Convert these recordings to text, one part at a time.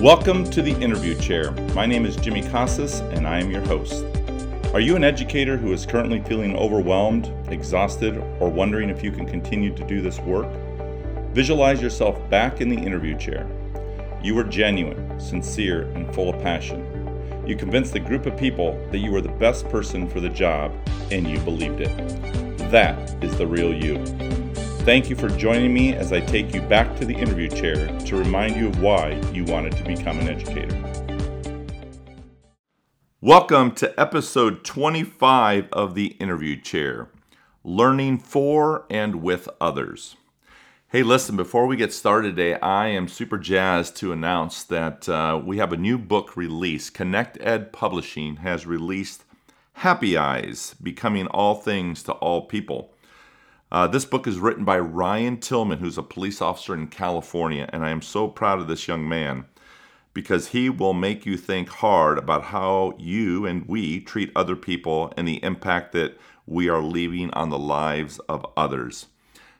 Welcome to the interview chair. My name is Jimmy Casas and I am your host. Are you an educator who is currently feeling overwhelmed, exhausted, or wondering if you can continue to do this work? Visualize yourself back in the interview chair. You were genuine, sincere, and full of passion. You convinced the group of people that you were the best person for the job, and you believed it. That is the real you. Thank you for joining me as I take you back to the interview chair to remind you of why you wanted to become an educator. Welcome to episode 25 of the interview chair Learning for and with others. Hey, listen, before we get started today, I am super jazzed to announce that uh, we have a new book release. ConnectEDD Publishing has released Happy Eyes Becoming All Things to All People. Uh, this book is written by Ryan Tillman, who's a police officer in California, and I am so proud of this young man because he will make you think hard about how you and we treat other people and the impact that we are leaving on the lives of others.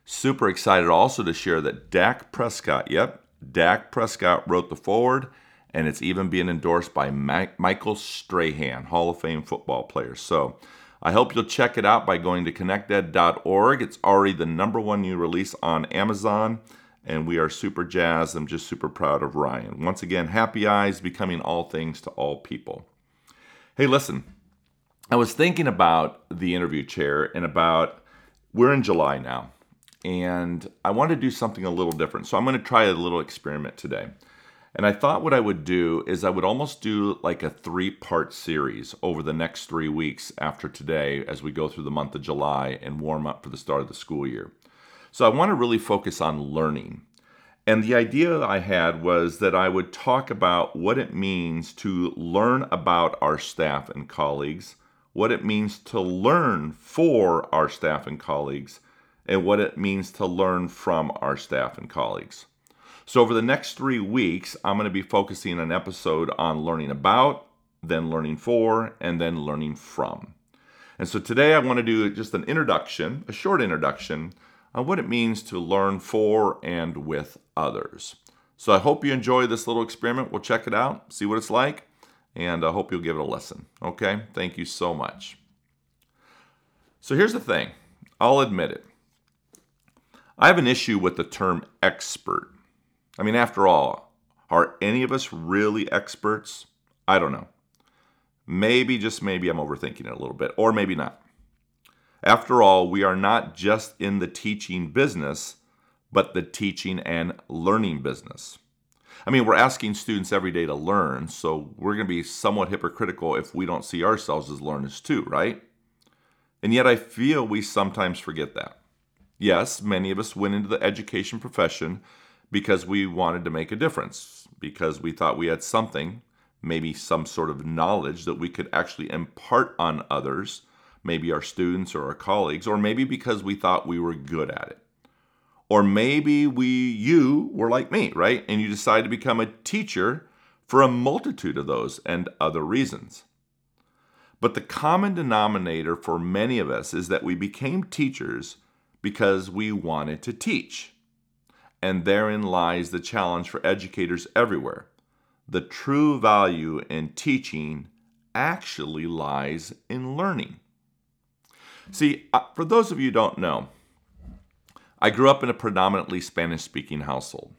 Super excited also to share that Dak Prescott, yep, Dak Prescott wrote the foreword, and it's even being endorsed by Michael Strahan, Hall of Fame football player. So, I hope you'll check it out by going to connected.org. It's already the number one new release on Amazon, and we are super jazzed. I'm just super proud of Ryan. Once again, happy eyes, becoming all things to all people. Hey, listen, I was thinking about the interview chair and about we're in July now, and I want to do something a little different. So I'm going to try a little experiment today. And I thought what I would do is I would almost do like a three part series over the next three weeks after today as we go through the month of July and warm up for the start of the school year. So I want to really focus on learning. And the idea I had was that I would talk about what it means to learn about our staff and colleagues, what it means to learn for our staff and colleagues, and what it means to learn from our staff and colleagues. So, over the next three weeks, I'm going to be focusing an episode on learning about, then learning for, and then learning from. And so today I want to do just an introduction, a short introduction on what it means to learn for and with others. So I hope you enjoy this little experiment. We'll check it out, see what it's like, and I hope you'll give it a listen. Okay? Thank you so much. So here's the thing I'll admit it. I have an issue with the term expert. I mean, after all, are any of us really experts? I don't know. Maybe, just maybe, I'm overthinking it a little bit, or maybe not. After all, we are not just in the teaching business, but the teaching and learning business. I mean, we're asking students every day to learn, so we're going to be somewhat hypocritical if we don't see ourselves as learners too, right? And yet, I feel we sometimes forget that. Yes, many of us went into the education profession because we wanted to make a difference, because we thought we had something, maybe some sort of knowledge that we could actually impart on others, maybe our students or our colleagues, or maybe because we thought we were good at it. Or maybe we you were like me, right? And you decided to become a teacher for a multitude of those and other reasons. But the common denominator for many of us is that we became teachers because we wanted to teach. And therein lies the challenge for educators everywhere. The true value in teaching actually lies in learning. See, uh, for those of you who don't know, I grew up in a predominantly Spanish speaking household.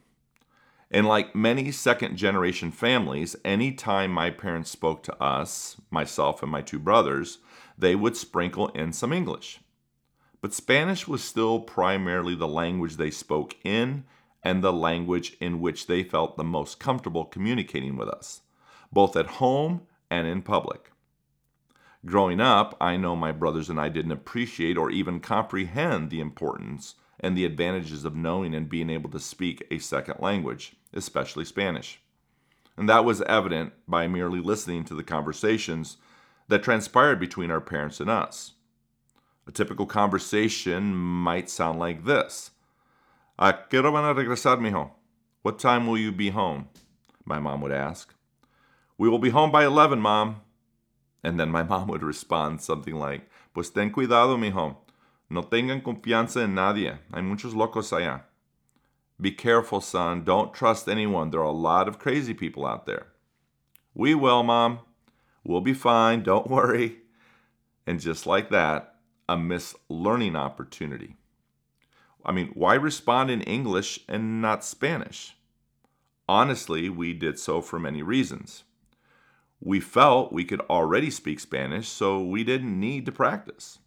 And like many second generation families, anytime my parents spoke to us, myself and my two brothers, they would sprinkle in some English. But Spanish was still primarily the language they spoke in and the language in which they felt the most comfortable communicating with us, both at home and in public. Growing up, I know my brothers and I didn't appreciate or even comprehend the importance and the advantages of knowing and being able to speak a second language, especially Spanish. And that was evident by merely listening to the conversations that transpired between our parents and us. A typical conversation might sound like this ¿A qué hora van a regresar, mijo? What time will you be home? My mom would ask. We will be home by 11, mom. And then my mom would respond something like, Pues ten cuidado, mijo. No tengan confianza en nadie. Hay muchos locos allá. Be careful, son. Don't trust anyone. There are a lot of crazy people out there. We will, Mom. We'll be fine. Don't worry. And just like that, a missed learning opportunity. I mean, why respond in English and not Spanish? Honestly, we did so for many reasons. We felt we could already speak Spanish, so we didn't need to practice.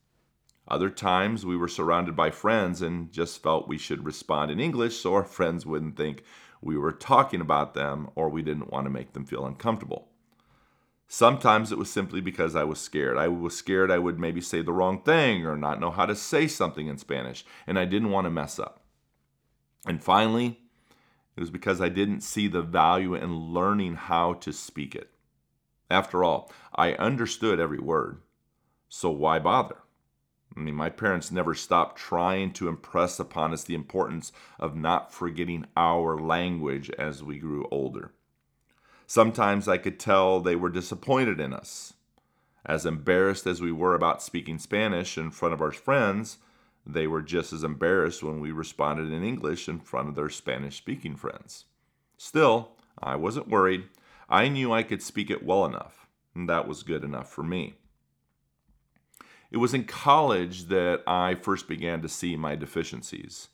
Other times we were surrounded by friends and just felt we should respond in English so our friends wouldn't think we were talking about them or we didn't want to make them feel uncomfortable. Sometimes it was simply because I was scared. I was scared I would maybe say the wrong thing or not know how to say something in Spanish, and I didn't want to mess up. And finally, it was because I didn't see the value in learning how to speak it. After all, I understood every word, so why bother? I mean, my parents never stopped trying to impress upon us the importance of not forgetting our language as we grew older. Sometimes I could tell they were disappointed in us. As embarrassed as we were about speaking Spanish in front of our friends, they were just as embarrassed when we responded in English in front of their Spanish speaking friends. Still, I wasn't worried. I knew I could speak it well enough, and that was good enough for me. It was in college that I first began to see my deficiencies.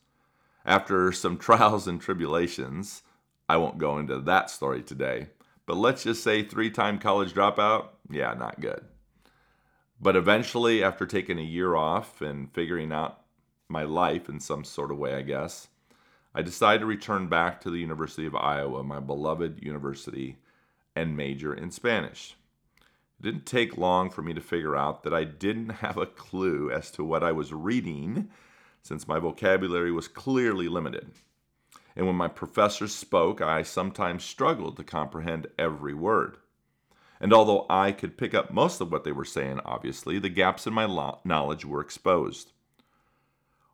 After some trials and tribulations, I won't go into that story today, but let's just say three time college dropout, yeah, not good. But eventually, after taking a year off and figuring out my life in some sort of way, I guess, I decided to return back to the University of Iowa, my beloved university, and major in Spanish. It didn't take long for me to figure out that I didn't have a clue as to what I was reading, since my vocabulary was clearly limited and when my professors spoke, I sometimes struggled to comprehend every word. And although I could pick up most of what they were saying, obviously, the gaps in my knowledge were exposed.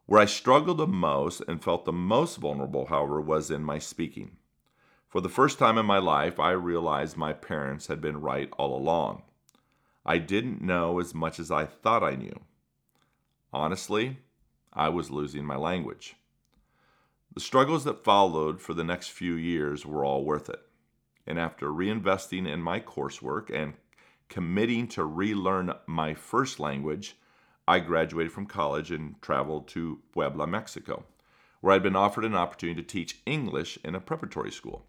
Where I struggled the most and felt the most vulnerable, however, was in my speaking. For the first time in my life, I realized my parents had been right all along. I didn't know as much as I thought I knew. Honestly, I was losing my language. The struggles that followed for the next few years were all worth it. And after reinvesting in my coursework and committing to relearn my first language, I graduated from college and traveled to Puebla, Mexico, where I'd been offered an opportunity to teach English in a preparatory school.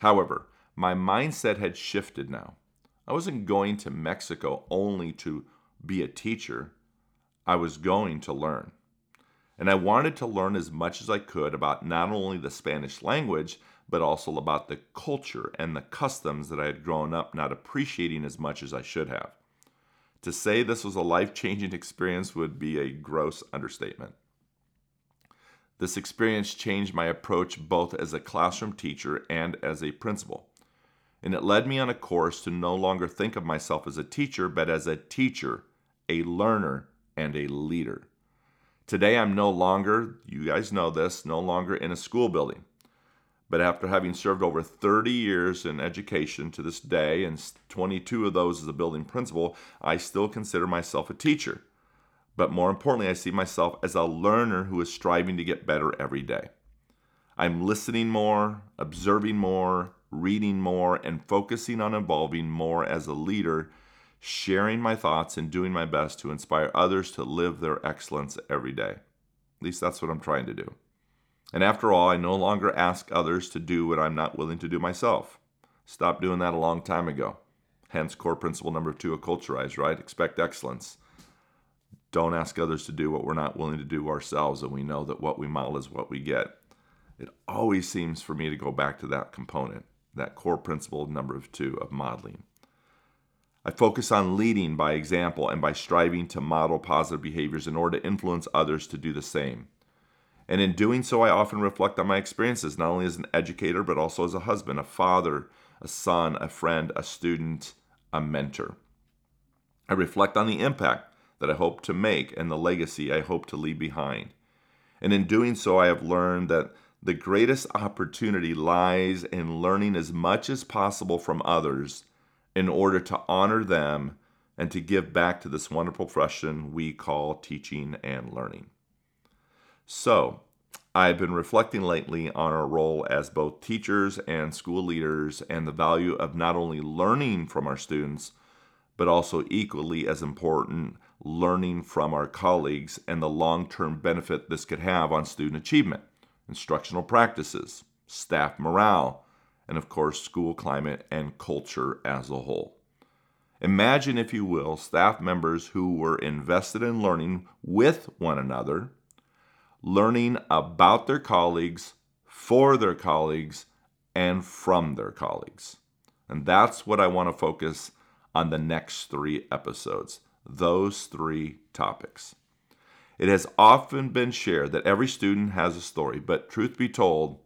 However, my mindset had shifted now. I wasn't going to Mexico only to be a teacher, I was going to learn and I wanted to learn as much as I could about not only the Spanish language, but also about the culture and the customs that I had grown up not appreciating as much as I should have. To say this was a life changing experience would be a gross understatement. This experience changed my approach both as a classroom teacher and as a principal. And it led me on a course to no longer think of myself as a teacher, but as a teacher, a learner, and a leader. Today, I'm no longer, you guys know this, no longer in a school building. But after having served over 30 years in education to this day, and 22 of those as a building principal, I still consider myself a teacher. But more importantly, I see myself as a learner who is striving to get better every day. I'm listening more, observing more, reading more, and focusing on evolving more as a leader sharing my thoughts and doing my best to inspire others to live their excellence every day. At least that's what I'm trying to do. And after all, I no longer ask others to do what I'm not willing to do myself. Stopped doing that a long time ago. Hence, core principle number two of Culturize, right? Expect excellence. Don't ask others to do what we're not willing to do ourselves, and we know that what we model is what we get. It always seems for me to go back to that component, that core principle number two of modeling. I focus on leading by example and by striving to model positive behaviors in order to influence others to do the same. And in doing so, I often reflect on my experiences, not only as an educator, but also as a husband, a father, a son, a friend, a student, a mentor. I reflect on the impact that I hope to make and the legacy I hope to leave behind. And in doing so, I have learned that the greatest opportunity lies in learning as much as possible from others in order to honor them and to give back to this wonderful profession we call teaching and learning. So, I've been reflecting lately on our role as both teachers and school leaders and the value of not only learning from our students, but also equally as important, learning from our colleagues and the long term benefit this could have on student achievement, instructional practices, staff morale, and of course, school climate and culture as a whole. Imagine, if you will, staff members who were invested in learning with one another, learning about their colleagues, for their colleagues, and from their colleagues. And that's what I want to focus on the next three episodes those three topics. It has often been shared that every student has a story, but truth be told,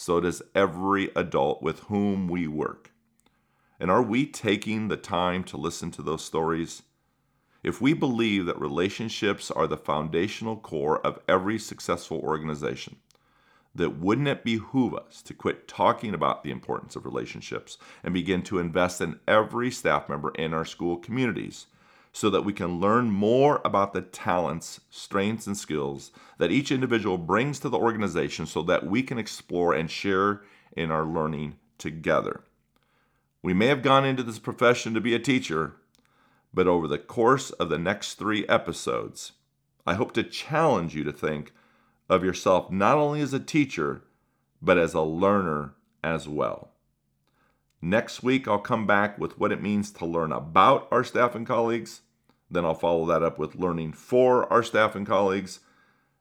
so does every adult with whom we work. And are we taking the time to listen to those stories? If we believe that relationships are the foundational core of every successful organization, that wouldn't it behoove us to quit talking about the importance of relationships and begin to invest in every staff member in our school communities so that we can learn more about the talents, strengths, and skills that each individual brings to the organization so that we can explore and share in our learning together. We may have gone into this profession to be a teacher, but over the course of the next three episodes, I hope to challenge you to think of yourself not only as a teacher, but as a learner as well. Next week, I'll come back with what it means to learn about our staff and colleagues. Then I'll follow that up with learning for our staff and colleagues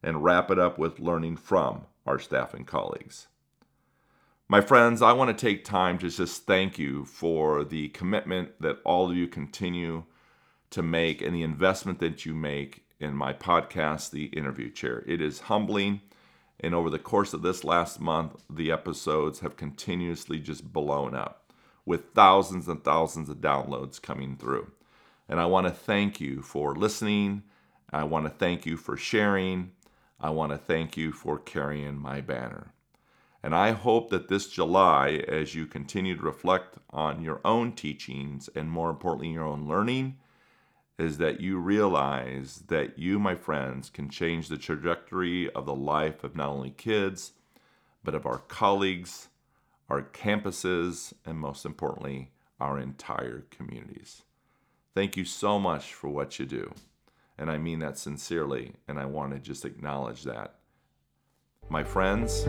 and wrap it up with learning from our staff and colleagues. My friends, I want to take time to just thank you for the commitment that all of you continue to make and the investment that you make in my podcast, The Interview Chair. It is humbling. And over the course of this last month, the episodes have continuously just blown up with thousands and thousands of downloads coming through. And I want to thank you for listening. I want to thank you for sharing. I want to thank you for carrying my banner. And I hope that this July, as you continue to reflect on your own teachings and more importantly, your own learning, is that you realize that you, my friends, can change the trajectory of the life of not only kids, but of our colleagues, our campuses, and most importantly, our entire communities. Thank you so much for what you do. And I mean that sincerely, and I want to just acknowledge that. My friends,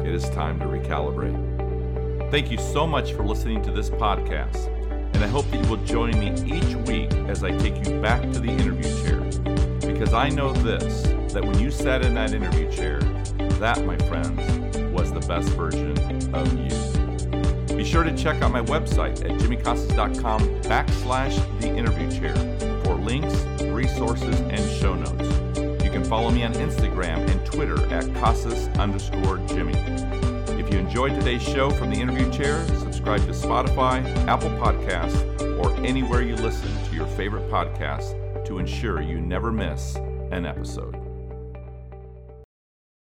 it is time to recalibrate. Thank you so much for listening to this podcast and I hope that you will join me each week as I take you back to the interview chair. Because I know this that when you sat in that interview chair, that, my friends, was the best version of you. Be sure to check out my website at jimmycasas.com backslash the interview chair for links, resources, and show notes. You can follow me on Instagram and Twitter at Casas underscore Jimmy. If you enjoyed today's show from the interview chair, subscribe to Spotify, Apple Podcasts, or anywhere you listen to your favorite podcasts to ensure you never miss an episode.